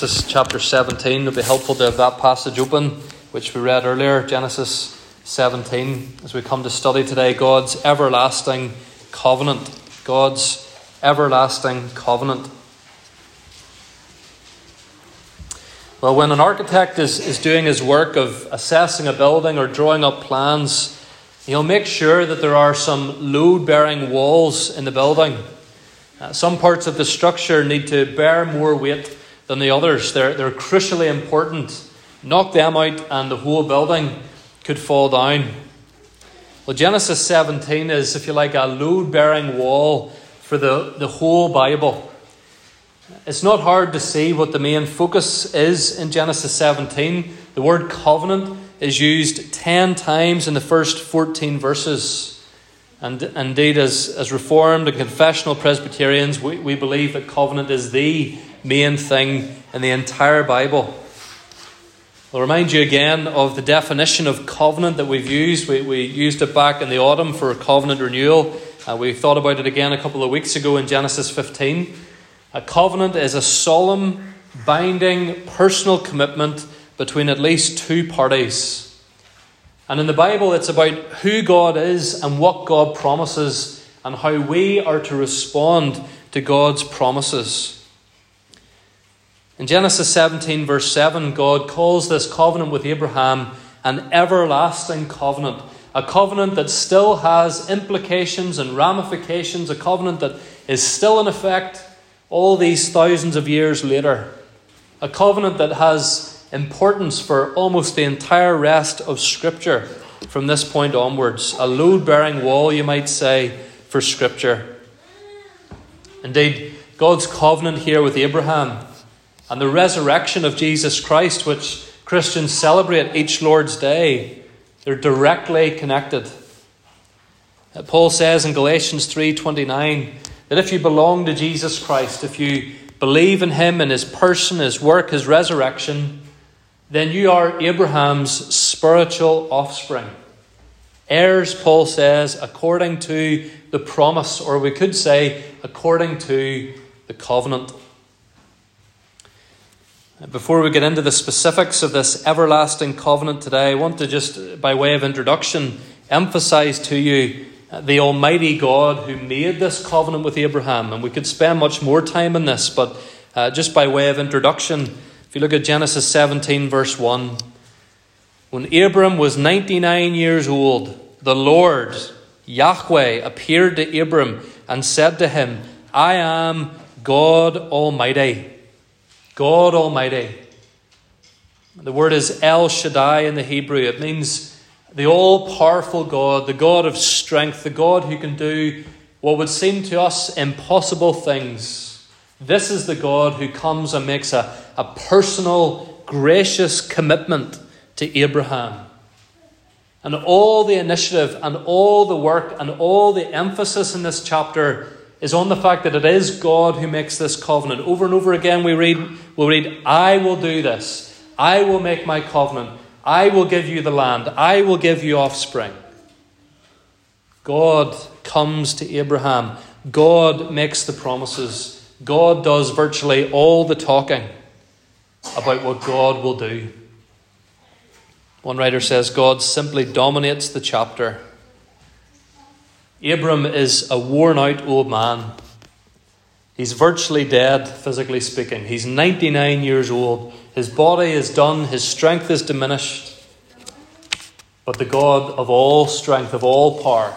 Genesis chapter 17. It would be helpful to have that passage open, which we read earlier, Genesis 17, as we come to study today God's everlasting covenant. God's everlasting covenant. Well, when an architect is, is doing his work of assessing a building or drawing up plans, he'll make sure that there are some load bearing walls in the building. Uh, some parts of the structure need to bear more weight than the others. They're, they're crucially important. Knock them out, and the whole building could fall down. Well, Genesis 17 is, if you like, a load bearing wall for the, the whole Bible. It's not hard to see what the main focus is in Genesis 17. The word covenant is used 10 times in the first 14 verses. And indeed, as, as Reformed and confessional Presbyterians, we, we believe that covenant is the main thing in the entire Bible. I'll remind you again of the definition of covenant that we've used. We, we used it back in the autumn for covenant renewal. Uh, we thought about it again a couple of weeks ago in Genesis 15. A covenant is a solemn, binding, personal commitment between at least two parties. And in the Bible, it's about who God is and what God promises and how we are to respond to God's promises. In Genesis 17, verse 7, God calls this covenant with Abraham an everlasting covenant, a covenant that still has implications and ramifications, a covenant that is still in effect all these thousands of years later, a covenant that has importance for almost the entire rest of Scripture from this point onwards, a load bearing wall, you might say, for Scripture. Indeed, God's covenant here with Abraham and the resurrection of Jesus Christ, which Christians celebrate each Lord's Day, they're directly connected. Uh, Paul says in Galatians 3:29 that if you belong to Jesus Christ, if you believe in him and his person, his work, his resurrection, then you are Abraham's spiritual offspring. Heirs, Paul says, according to the promise, or we could say, according to the covenant. Before we get into the specifics of this everlasting covenant today, I want to just, by way of introduction, emphasize to you the Almighty God who made this covenant with Abraham. And we could spend much more time on this, but uh, just by way of introduction, if you look at Genesis 17, verse 1, when Abram was 99 years old, the Lord, Yahweh, appeared to Abram and said to him, I am God Almighty. God Almighty. The word is El Shaddai in the Hebrew. It means the all powerful God, the God of strength, the God who can do what would seem to us impossible things. This is the God who comes and makes a, a personal, gracious commitment to Abraham. And all the initiative and all the work and all the emphasis in this chapter is on the fact that it is God who makes this covenant. Over and over again, we read, we'll read, I will do this. I will make my covenant. I will give you the land. I will give you offspring. God comes to Abraham. God makes the promises. God does virtually all the talking about what God will do. One writer says God simply dominates the chapter. Abram is a worn out old man. He's virtually dead, physically speaking. He's 99 years old. His body is done, his strength is diminished. But the God of all strength, of all power,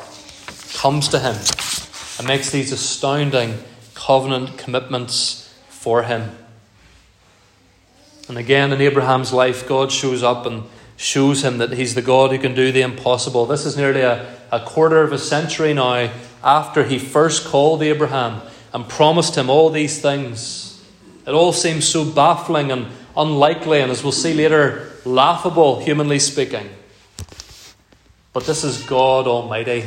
comes to him and makes these astounding covenant commitments for him. And again, in Abraham's life, God shows up and shows him that he's the God who can do the impossible. This is nearly a, a quarter of a century now after he first called Abraham and promised him all these things. It all seems so baffling and unlikely, and as we'll see later, laughable, humanly speaking. But this is God Almighty.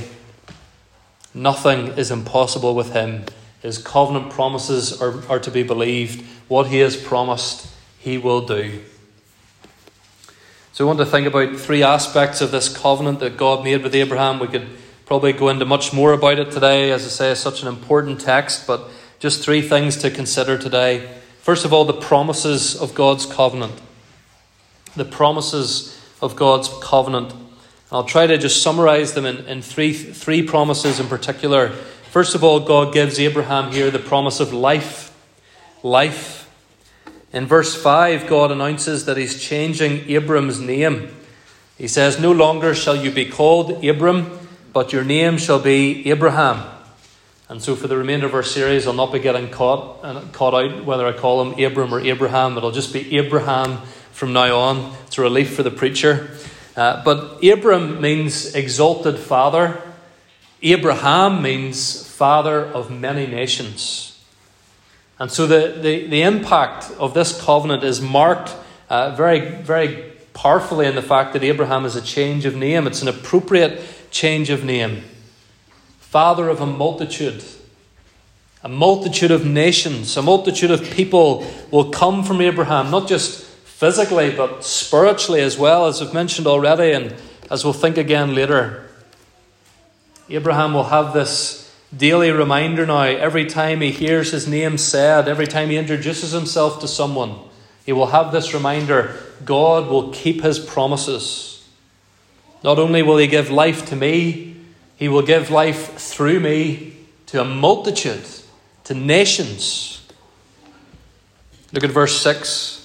Nothing is impossible with him. His covenant promises are, are to be believed. What he has promised, he will do. So we want to think about three aspects of this covenant that God made with Abraham. We could probably go into much more about it today. As I say, it's such an important text, but just three things to consider today. First of all, the promises of God's covenant. The promises of God's covenant. I'll try to just summarize them in, in three, three promises in particular. First of all, God gives Abraham here the promise of life. Life. In verse 5, God announces that he's changing Abram's name. He says, No longer shall you be called Abram, but your name shall be Abraham. And so, for the remainder of our series, I'll not be getting caught, uh, caught out whether I call him Abram or Abraham. It'll just be Abraham from now on. It's a relief for the preacher. Uh, but Abram means exalted father. Abraham means father of many nations. And so the, the, the impact of this covenant is marked uh, very, very powerfully in the fact that Abraham is a change of name. It's an appropriate change of name. Father of a multitude. A multitude of nations, a multitude of people will come from Abraham, not just physically, but spiritually as well, as I've mentioned already, and as we'll think again later. Abraham will have this daily reminder now every time he hears his name said, every time he introduces himself to someone. He will have this reminder God will keep his promises. Not only will he give life to me, he will give life through me to a multitude, to nations. Look at verse 6.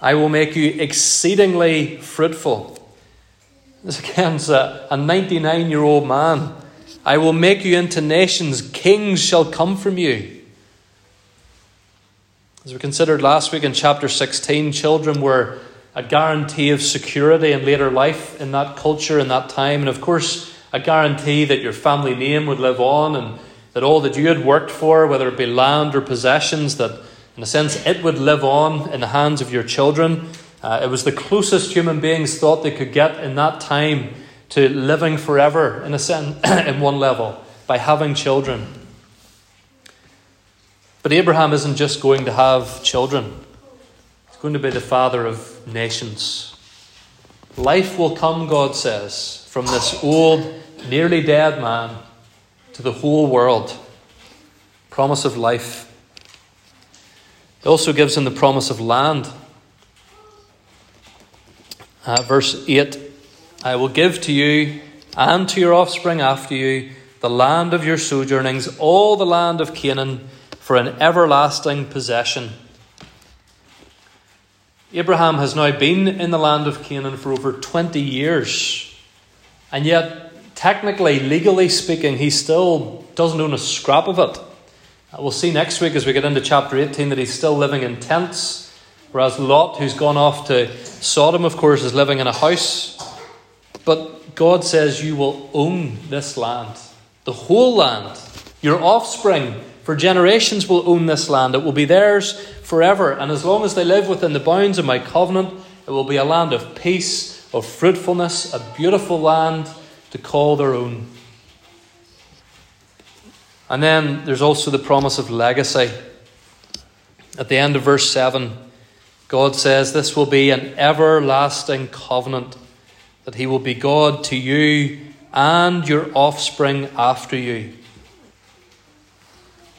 I will make you exceedingly fruitful. This again is a 99 year old man. I will make you into nations, kings shall come from you. As we considered last week in chapter 16, children were a guarantee of security in later life in that culture, in that time, and of course, a guarantee that your family name would live on and that all that you had worked for, whether it be land or possessions, that in a sense it would live on in the hands of your children. Uh, it was the closest human beings thought they could get in that time to living forever, in a sense, in one level, by having children. But Abraham isn't just going to have children, he's going to be the father of nations. Life will come, God says, from this old, nearly dead man to the whole world. Promise of life. It also gives him the promise of land. Uh, verse 8 I will give to you and to your offspring after you the land of your sojournings, all the land of Canaan for an everlasting possession. Abraham has now been in the land of Canaan for over 20 years, and yet, technically, legally speaking, he still doesn't own a scrap of it. We'll see next week as we get into chapter 18 that he's still living in tents, whereas Lot, who's gone off to Sodom, of course, is living in a house. But God says, You will own this land, the whole land. Your offspring for generations will own this land. It will be theirs forever. And as long as they live within the bounds of my covenant, it will be a land of peace, of fruitfulness, a beautiful land to call their own. And then there's also the promise of legacy. At the end of verse 7, God says, This will be an everlasting covenant, that He will be God to you and your offspring after you.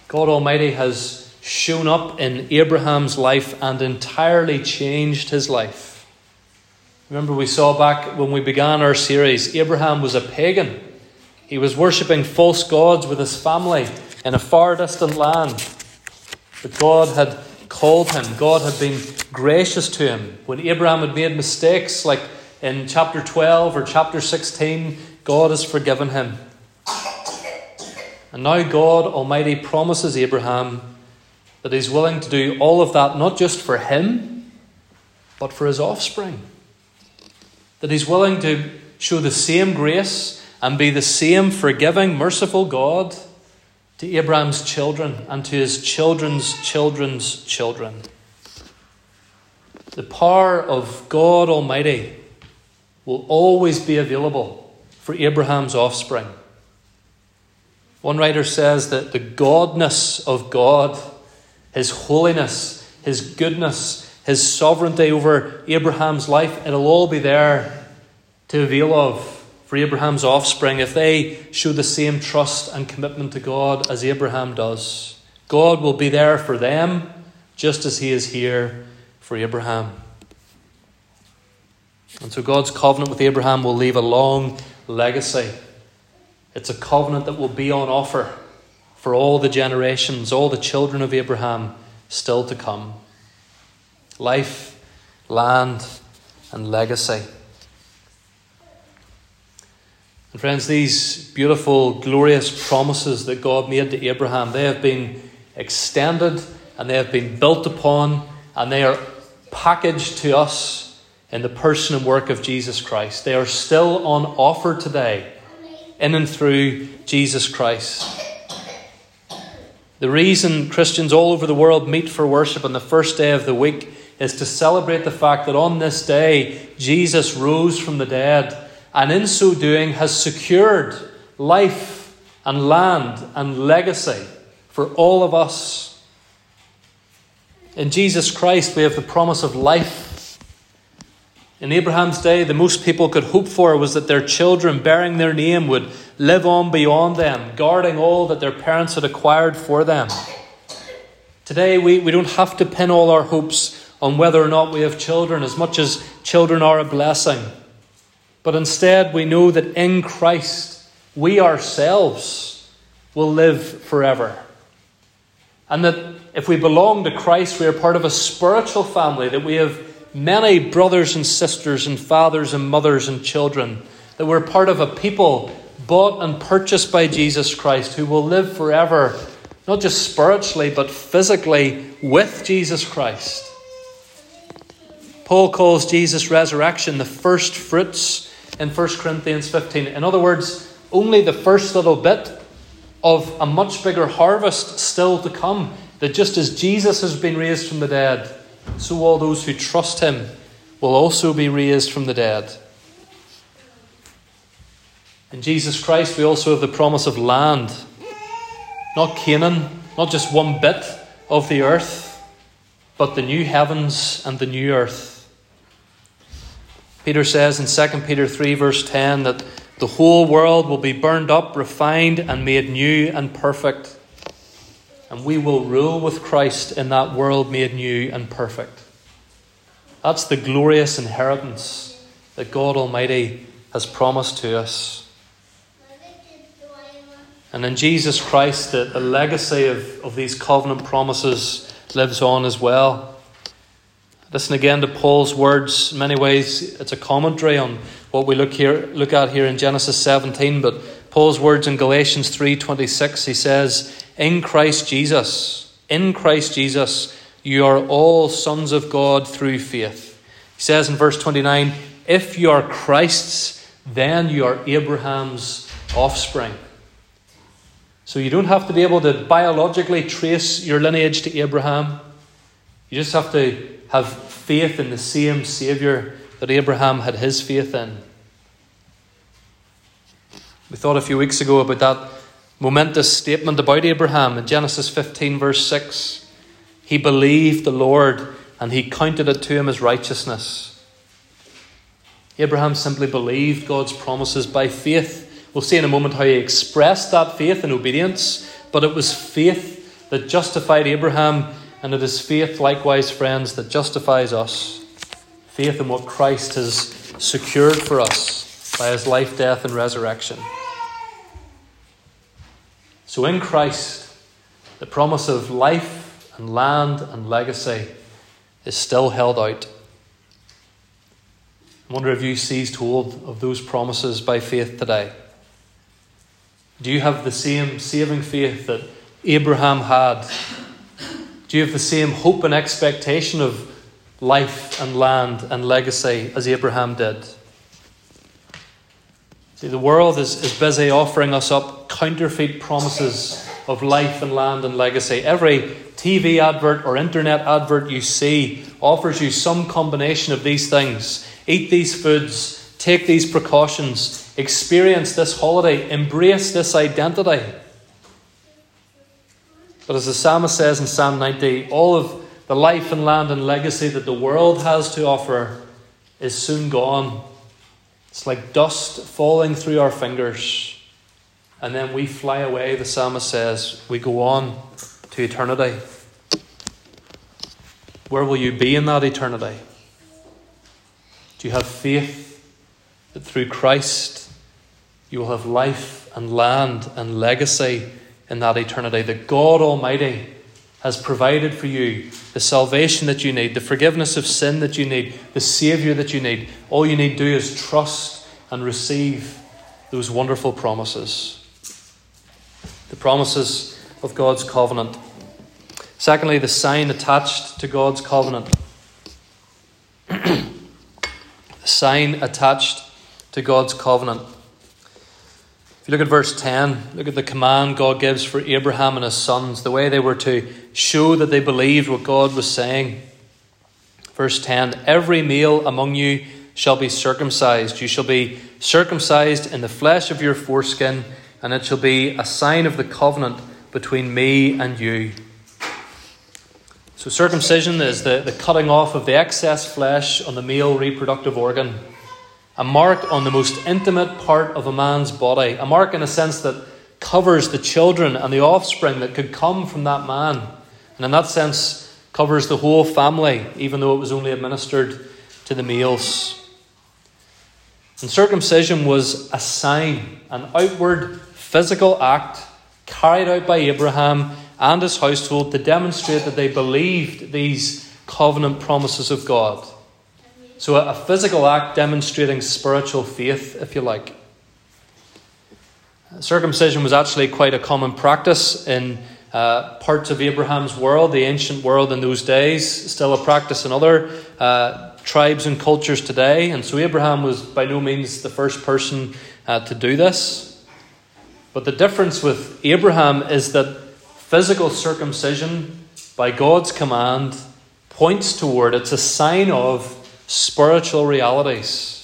God Almighty has shown up in Abraham's life and entirely changed his life. Remember, we saw back when we began our series, Abraham was a pagan. He was worshipping false gods with his family in a far distant land. But God had called him, God had been gracious to him. When Abraham had made mistakes, like in chapter 12 or chapter 16, God has forgiven him. And now God Almighty promises Abraham that he's willing to do all of that not just for him, but for his offspring. That he's willing to show the same grace and be the same forgiving, merciful God to Abraham's children and to his children's children's children. The power of God Almighty will always be available for Abraham's offspring. One writer says that the godness of God, His holiness, His goodness, His sovereignty over Abraham's life, it'll all be there to avail of for Abraham's offspring if they show the same trust and commitment to God as Abraham does. God will be there for them just as He is here for Abraham. And so God's covenant with Abraham will leave a long legacy. It's a covenant that will be on offer for all the generations, all the children of Abraham still to come. Life, land, and legacy. And friends, these beautiful, glorious promises that God made to Abraham, they have been extended and they have been built upon and they are packaged to us in the person and work of Jesus Christ. They are still on offer today in and through Jesus Christ. The reason Christians all over the world meet for worship on the first day of the week is to celebrate the fact that on this day Jesus rose from the dead and in so doing has secured life and land and legacy for all of us. In Jesus Christ, we have the promise of life. In Abraham's day, the most people could hope for was that their children bearing their name would live on beyond them, guarding all that their parents had acquired for them. Today, we, we don't have to pin all our hopes on whether or not we have children, as much as children are a blessing. But instead, we know that in Christ, we ourselves will live forever. And that if we belong to Christ, we are part of a spiritual family, that we have many brothers and sisters, and fathers and mothers and children, that we're part of a people bought and purchased by Jesus Christ who will live forever, not just spiritually, but physically with Jesus Christ. Paul calls Jesus' resurrection the first fruits in 1 Corinthians 15. In other words, only the first little bit of a much bigger harvest still to come. That just as Jesus has been raised from the dead, so all those who trust him will also be raised from the dead. In Jesus Christ, we also have the promise of land. Not Canaan, not just one bit of the earth, but the new heavens and the new earth. Peter says in 2 Peter 3, verse 10, that the whole world will be burned up, refined, and made new and perfect. And we will rule with Christ in that world made new and perfect. That's the glorious inheritance that God Almighty has promised to us. And in Jesus Christ, the, the legacy of, of these covenant promises lives on as well. Listen again to Paul's words. In many ways, it's a commentary on what we look here look at here in Genesis 17. But Paul's words in Galatians 3:26, he says, "In Christ Jesus, in Christ Jesus, you are all sons of God through faith." He says in verse 29, "If you are Christ's, then you are Abraham's offspring." So you don't have to be able to biologically trace your lineage to Abraham. You just have to have faith in the same Saviour that Abraham had his faith in. We thought a few weeks ago about that momentous statement about Abraham in Genesis 15, verse 6. He believed the Lord and he counted it to him as righteousness. Abraham simply believed God's promises by faith. We'll see in a moment how he expressed that faith in obedience, but it was faith that justified Abraham and it is faith, likewise, friends, that justifies us. Faith in what Christ has secured for us by his life, death, and resurrection. So in Christ, the promise of life and land and legacy is still held out. I wonder if you seized hold of those promises by faith today. Do you have the same saving faith that Abraham had do you have the same hope and expectation of life and land and legacy as Abraham did? See, the world is, is busy offering us up counterfeit promises of life and land and legacy. Every TV advert or internet advert you see offers you some combination of these things. Eat these foods, take these precautions, experience this holiday, embrace this identity. But as the psalmist says in Psalm 90, all of the life and land and legacy that the world has to offer is soon gone. It's like dust falling through our fingers. And then we fly away, the psalmist says. We go on to eternity. Where will you be in that eternity? Do you have faith that through Christ you will have life and land and legacy in that eternity? That God Almighty has provided for you the salvation that you need, the forgiveness of sin that you need, the Saviour that you need. All you need to do is trust and receive those wonderful promises. The promises of God's covenant. Secondly, the sign attached to God's covenant. the sign attached to God's covenant. If you look at verse 10, look at the command God gives for Abraham and his sons, the way they were to show that they believed what God was saying. Verse 10 Every male among you shall be circumcised. You shall be circumcised in the flesh of your foreskin, and it shall be a sign of the covenant between me and you. So, circumcision is the, the cutting off of the excess flesh on the male reproductive organ, a mark on the most intimate part of a man's body, a mark in a sense that covers the children and the offspring that could come from that man, and in that sense covers the whole family, even though it was only administered to the males. And circumcision was a sign, an outward physical act carried out by Abraham and his household to demonstrate that they believed these covenant promises of God. So, a physical act demonstrating spiritual faith, if you like. Circumcision was actually quite a common practice in uh, parts of Abraham's world, the ancient world in those days, still a practice in other uh, tribes and cultures today. And so, Abraham was by no means the first person uh, to do this. But the difference with Abraham is that physical circumcision, by God's command, points toward, it's a sign of spiritual realities.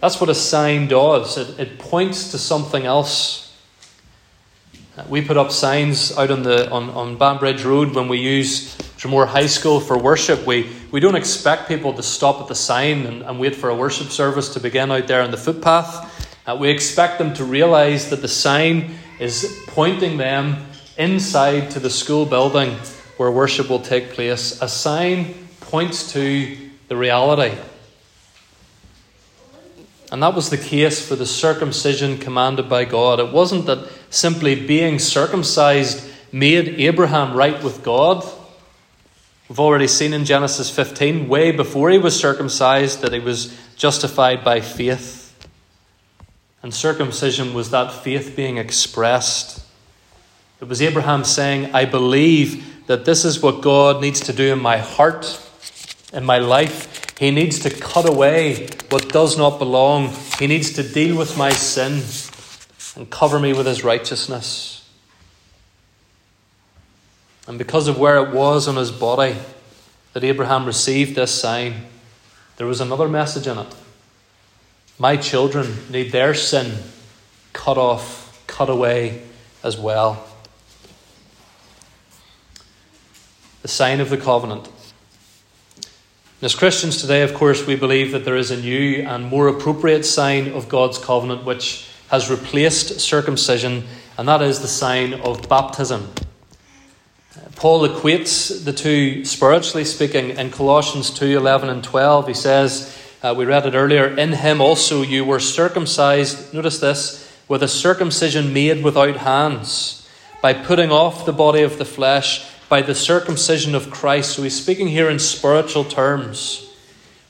That's what a sign does, it, it points to something else. We put up signs out on the on, on Banbridge Road when we use Dromore High School for worship. We, we don't expect people to stop at the sign and, and wait for a worship service to begin out there on the footpath. Uh, we expect them to realize that the sign is pointing them inside to the school building where worship will take place. A sign points to the reality. And that was the case for the circumcision commanded by God. It wasn't that simply being circumcised made Abraham right with God. We've already seen in Genesis 15, way before he was circumcised, that he was justified by faith. And circumcision was that faith being expressed. It was Abraham saying, I believe that this is what God needs to do in my heart, in my life. He needs to cut away what does not belong. He needs to deal with my sin and cover me with his righteousness. And because of where it was on his body that Abraham received this sign, there was another message in it. My children need their sin cut off, cut away as well. The sign of the covenant. As Christians today, of course, we believe that there is a new and more appropriate sign of God's covenant which has replaced circumcision, and that is the sign of baptism. Paul equates the two spiritually speaking in Colossians 2 11 and 12. He says, uh, we read it earlier. In him also you were circumcised, notice this, with a circumcision made without hands, by putting off the body of the flesh by the circumcision of Christ. So he's speaking here in spiritual terms.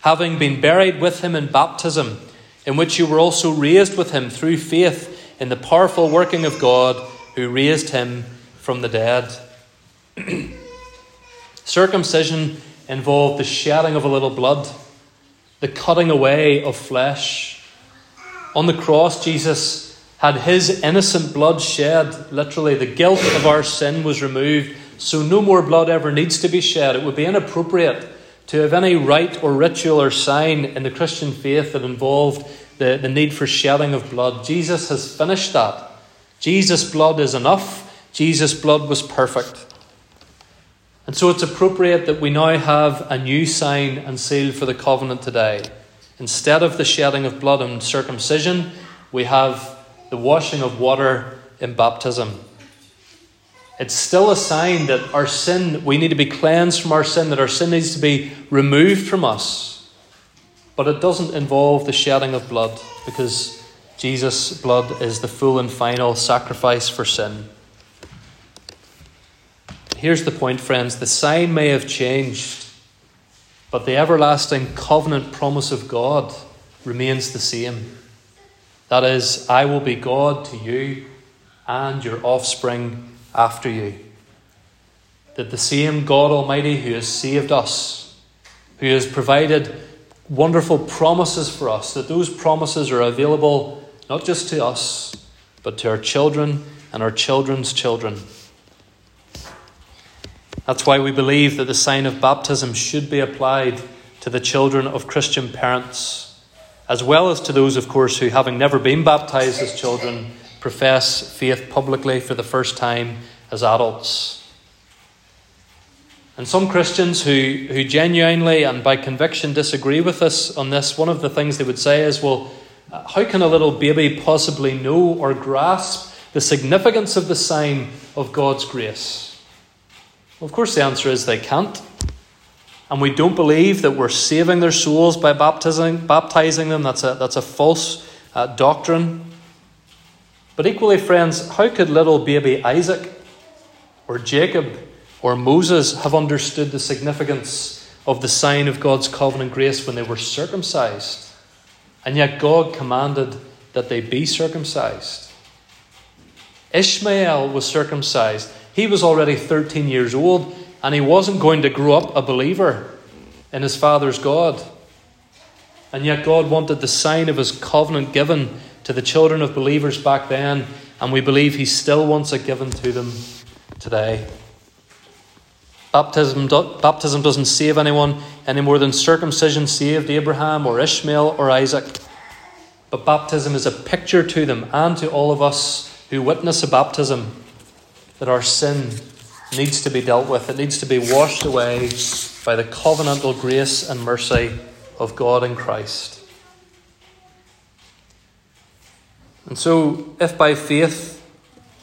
Having been buried with him in baptism, in which you were also raised with him through faith in the powerful working of God who raised him from the dead. Circumcision involved the shedding of a little blood the cutting away of flesh. On the cross, Jesus had his innocent blood shed. Literally, the guilt of our sin was removed, so no more blood ever needs to be shed. It would be inappropriate to have any rite or ritual or sign in the Christian faith that involved the, the need for shedding of blood. Jesus has finished that. Jesus' blood is enough. Jesus' blood was perfect. And so it's appropriate that we now have a new sign and seal for the covenant today. Instead of the shedding of blood and circumcision, we have the washing of water in baptism. It's still a sign that our sin, we need to be cleansed from our sin, that our sin needs to be removed from us. But it doesn't involve the shedding of blood because Jesus' blood is the full and final sacrifice for sin. Here's the point, friends the sign may have changed, but the everlasting covenant promise of God remains the same. That is, I will be God to you and your offspring after you. That the same God Almighty who has saved us, who has provided wonderful promises for us, that those promises are available not just to us, but to our children and our children's children. That's why we believe that the sign of baptism should be applied to the children of Christian parents, as well as to those, of course, who, having never been baptized as children, profess faith publicly for the first time as adults. And some Christians who, who genuinely and by conviction disagree with us on this, one of the things they would say is, well, how can a little baby possibly know or grasp the significance of the sign of God's grace? Well, of course, the answer is they can't. And we don't believe that we're saving their souls by baptizing, baptizing them. That's a, that's a false uh, doctrine. But equally, friends, how could little baby Isaac or Jacob or Moses have understood the significance of the sign of God's covenant grace when they were circumcised? And yet God commanded that they be circumcised. Ishmael was circumcised. He was already 13 years old, and he wasn't going to grow up a believer in his father's God. And yet God wanted the sign of his covenant given to the children of believers back then, and we believe he still wants it given to them today. Baptism, baptism doesn't save anyone any more than circumcision saved Abraham or Ishmael or Isaac. But baptism is a picture to them and to all of us who witness a baptism that our sin needs to be dealt with. It needs to be washed away by the covenantal grace and mercy of God in Christ. And so, if by faith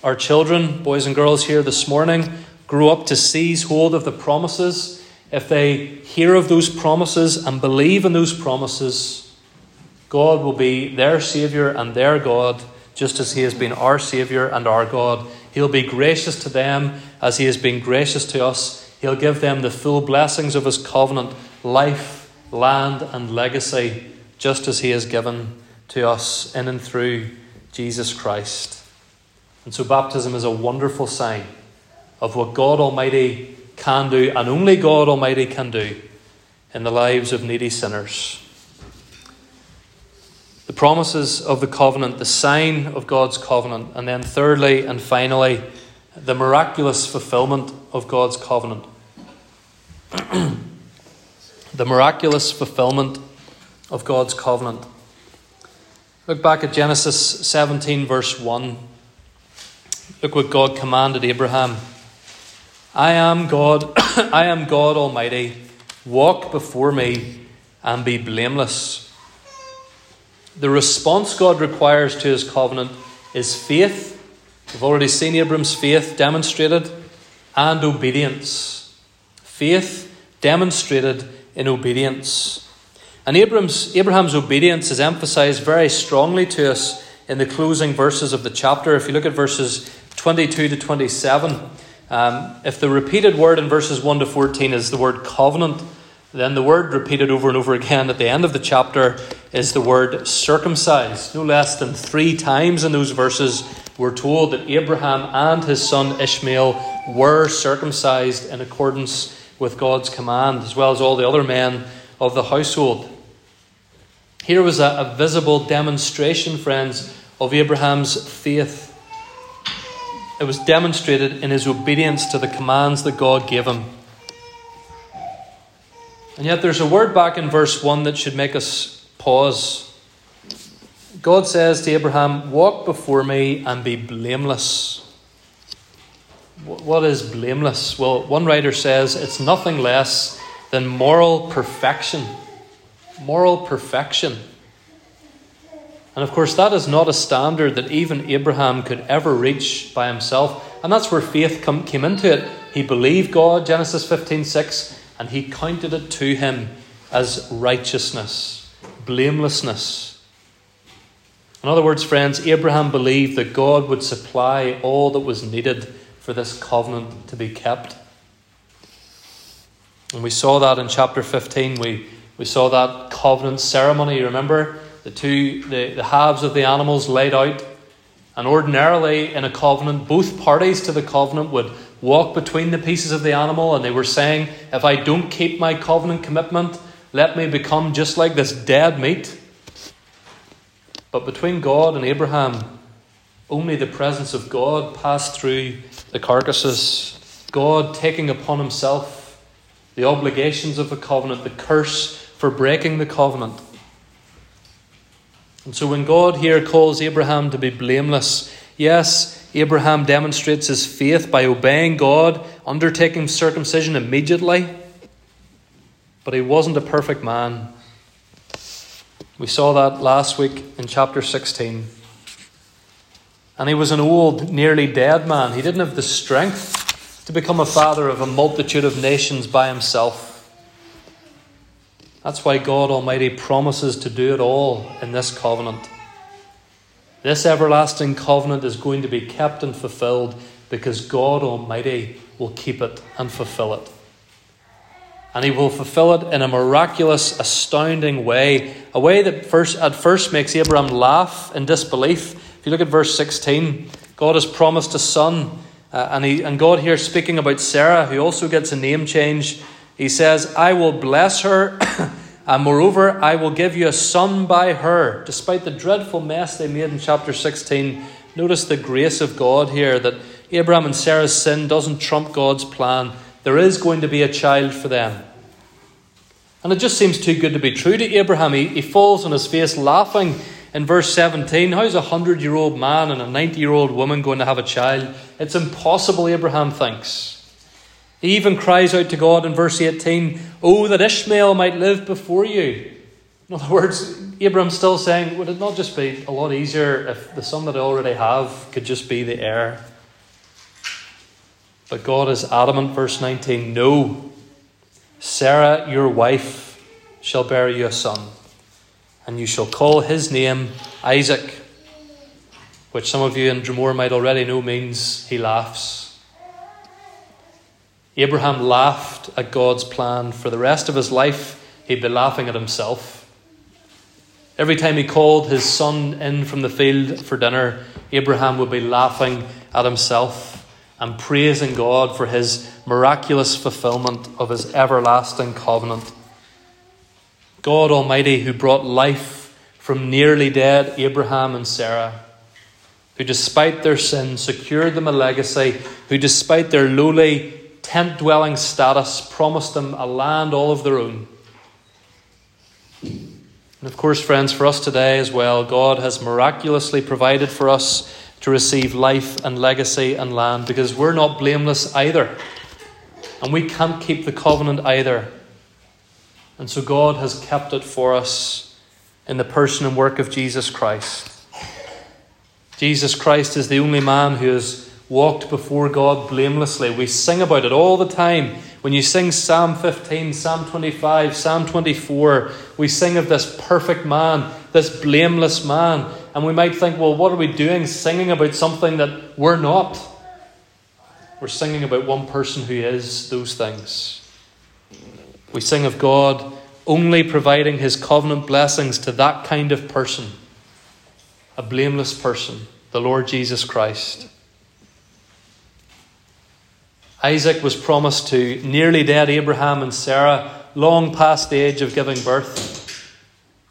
our children, boys and girls here this morning, grow up to seize hold of the promises, if they hear of those promises and believe in those promises, God will be their Saviour and their God, just as He has been our Saviour and our God. He'll be gracious to them as He has been gracious to us. He'll give them the full blessings of His covenant, life, land, and legacy, just as He has given to us in and through Jesus Christ. And so, baptism is a wonderful sign of what God Almighty can do and only God Almighty can do in the lives of needy sinners. The promises of the covenant, the sign of God's covenant, and then thirdly and finally, the miraculous fulfillment of God's covenant. the miraculous fulfillment of God's covenant. Look back at Genesis 17, verse 1. Look what God commanded Abraham. I am God, I am God Almighty. Walk before me and be blameless. The response God requires to his covenant is faith. We've already seen Abram's faith demonstrated, and obedience. Faith demonstrated in obedience. And Abram's, Abraham's obedience is emphasized very strongly to us in the closing verses of the chapter. If you look at verses 22 to 27, um, if the repeated word in verses 1 to 14 is the word covenant, then the word repeated over and over again at the end of the chapter is the word circumcised. No less than three times in those verses, we're told that Abraham and his son Ishmael were circumcised in accordance with God's command, as well as all the other men of the household. Here was a, a visible demonstration, friends, of Abraham's faith. It was demonstrated in his obedience to the commands that God gave him. And yet, there's a word back in verse 1 that should make us pause. God says to Abraham, Walk before me and be blameless. What is blameless? Well, one writer says it's nothing less than moral perfection. Moral perfection. And of course, that is not a standard that even Abraham could ever reach by himself. And that's where faith come, came into it. He believed God, Genesis 15 6, and he counted it to him as righteousness, blamelessness. In other words, friends, Abraham believed that God would supply all that was needed for this covenant to be kept. And we saw that in chapter 15. We, we saw that covenant ceremony. Remember? The two, the, the halves of the animals laid out. And ordinarily, in a covenant, both parties to the covenant would walk between the pieces of the animal and they were saying, If I don't keep my covenant commitment, let me become just like this dead meat. But between God and Abraham, only the presence of God passed through the carcasses. God taking upon himself the obligations of the covenant, the curse for breaking the covenant. And so when God here calls Abraham to be blameless, yes, Abraham demonstrates his faith by obeying God, undertaking circumcision immediately, but he wasn't a perfect man. We saw that last week in chapter 16. And he was an old, nearly dead man. He didn't have the strength to become a father of a multitude of nations by himself. That's why God Almighty promises to do it all in this covenant. This everlasting covenant is going to be kept and fulfilled because God Almighty will keep it and fulfill it. And He will fulfill it in a miraculous, astounding way, a way that first, at first makes Abraham laugh in disbelief. If you look at verse 16, God has promised a son uh, and, he, and God here speaking about Sarah, who also gets a name change, he says, I will bless her, and moreover, I will give you a son by her. Despite the dreadful mess they made in chapter 16, notice the grace of God here that Abraham and Sarah's sin doesn't trump God's plan. There is going to be a child for them. And it just seems too good to be true to Abraham. He, he falls on his face laughing in verse 17, how's a 100 year old man and a 90 year old woman going to have a child? It's impossible, Abraham thinks. He even cries out to God in verse 18, Oh, that Ishmael might live before you. In other words, Abraham's still saying, Would it not just be a lot easier if the son that I already have could just be the heir? But God is adamant, verse 19, No, Sarah, your wife, shall bear you a son and you shall call his name Isaac, which some of you in Dromore might already know means he laughs. Abraham laughed at God's plan. For the rest of his life, he'd be laughing at himself. Every time he called his son in from the field for dinner, Abraham would be laughing at himself and praising God for his miraculous fulfillment of his everlasting covenant. God Almighty, who brought life from nearly dead Abraham and Sarah, who despite their sin secured them a legacy, who despite their lowly tent dwelling status promised them a land all of their own. And of course, friends, for us today as well, God has miraculously provided for us to receive life and legacy and land because we're not blameless either. And we can't keep the covenant either. And so God has kept it for us in the person and work of Jesus Christ. Jesus Christ is the only man who has walked before God blamelessly. We sing about it all the time. When you sing Psalm 15, Psalm 25, Psalm 24, we sing of this perfect man, this blameless man. And we might think, well, what are we doing singing about something that we're not? We're singing about one person who is those things. We sing of God only providing his covenant blessings to that kind of person, a blameless person, the Lord Jesus Christ. Isaac was promised to nearly dead Abraham and Sarah, long past the age of giving birth.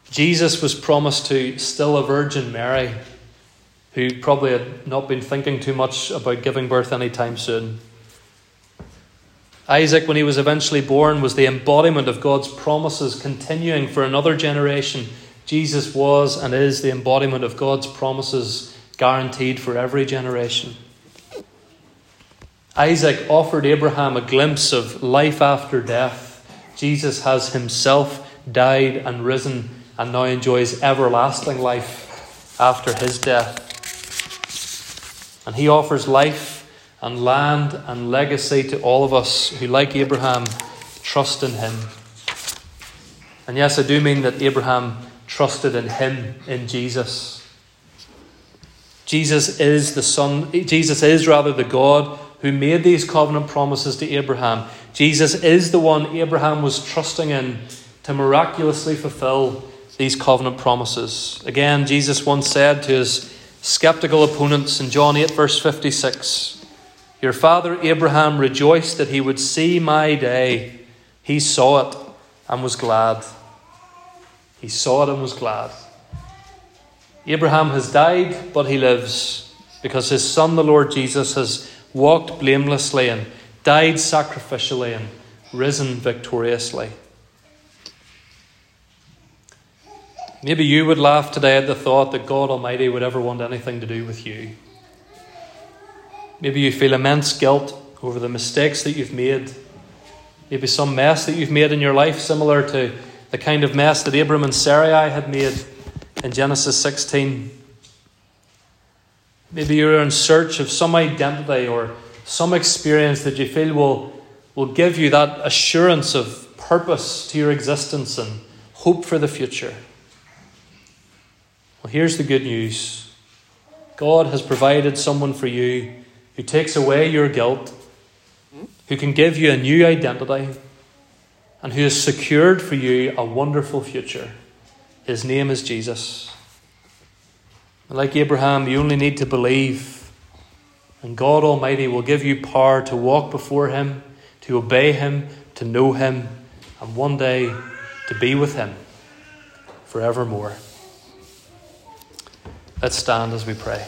Jesus was promised to still a Virgin Mary, who probably had not been thinking too much about giving birth anytime soon. Isaac, when he was eventually born, was the embodiment of God's promises continuing for another generation. Jesus was and is the embodiment of God's promises guaranteed for every generation. Isaac offered Abraham a glimpse of life after death. Jesus has himself died and risen and now enjoys everlasting life after his death. And he offers life and land and legacy to all of us who, like Abraham, trust in him. And yes, I do mean that Abraham trusted in him, in Jesus. Jesus is the Son, Jesus is rather the God who made these covenant promises to Abraham. Jesus is the one Abraham was trusting in to miraculously fulfill these covenant promises. Again, Jesus once said to his skeptical opponents in John 8, verse 56 Your father Abraham rejoiced that he would see my day. He saw it and was glad. He saw it and was glad. Abraham has died, but he lives because his son, the Lord Jesus, has walked blamelessly and died sacrificially and risen victoriously. Maybe you would laugh today at the thought that God Almighty would ever want anything to do with you. Maybe you feel immense guilt over the mistakes that you've made. Maybe some mess that you've made in your life, similar to the kind of mess that Abram and Sarai had made in Genesis 16. Maybe you're in search of some identity or some experience that you feel will, will give you that assurance of purpose to your existence and hope for the future. Well, here's the good news God has provided someone for you who takes away your guilt, who can give you a new identity, and who has secured for you a wonderful future. His name is Jesus. Like Abraham, you only need to believe, and God Almighty will give you power to walk before Him, to obey Him, to know Him, and one day to be with Him forevermore. Let's stand as we pray.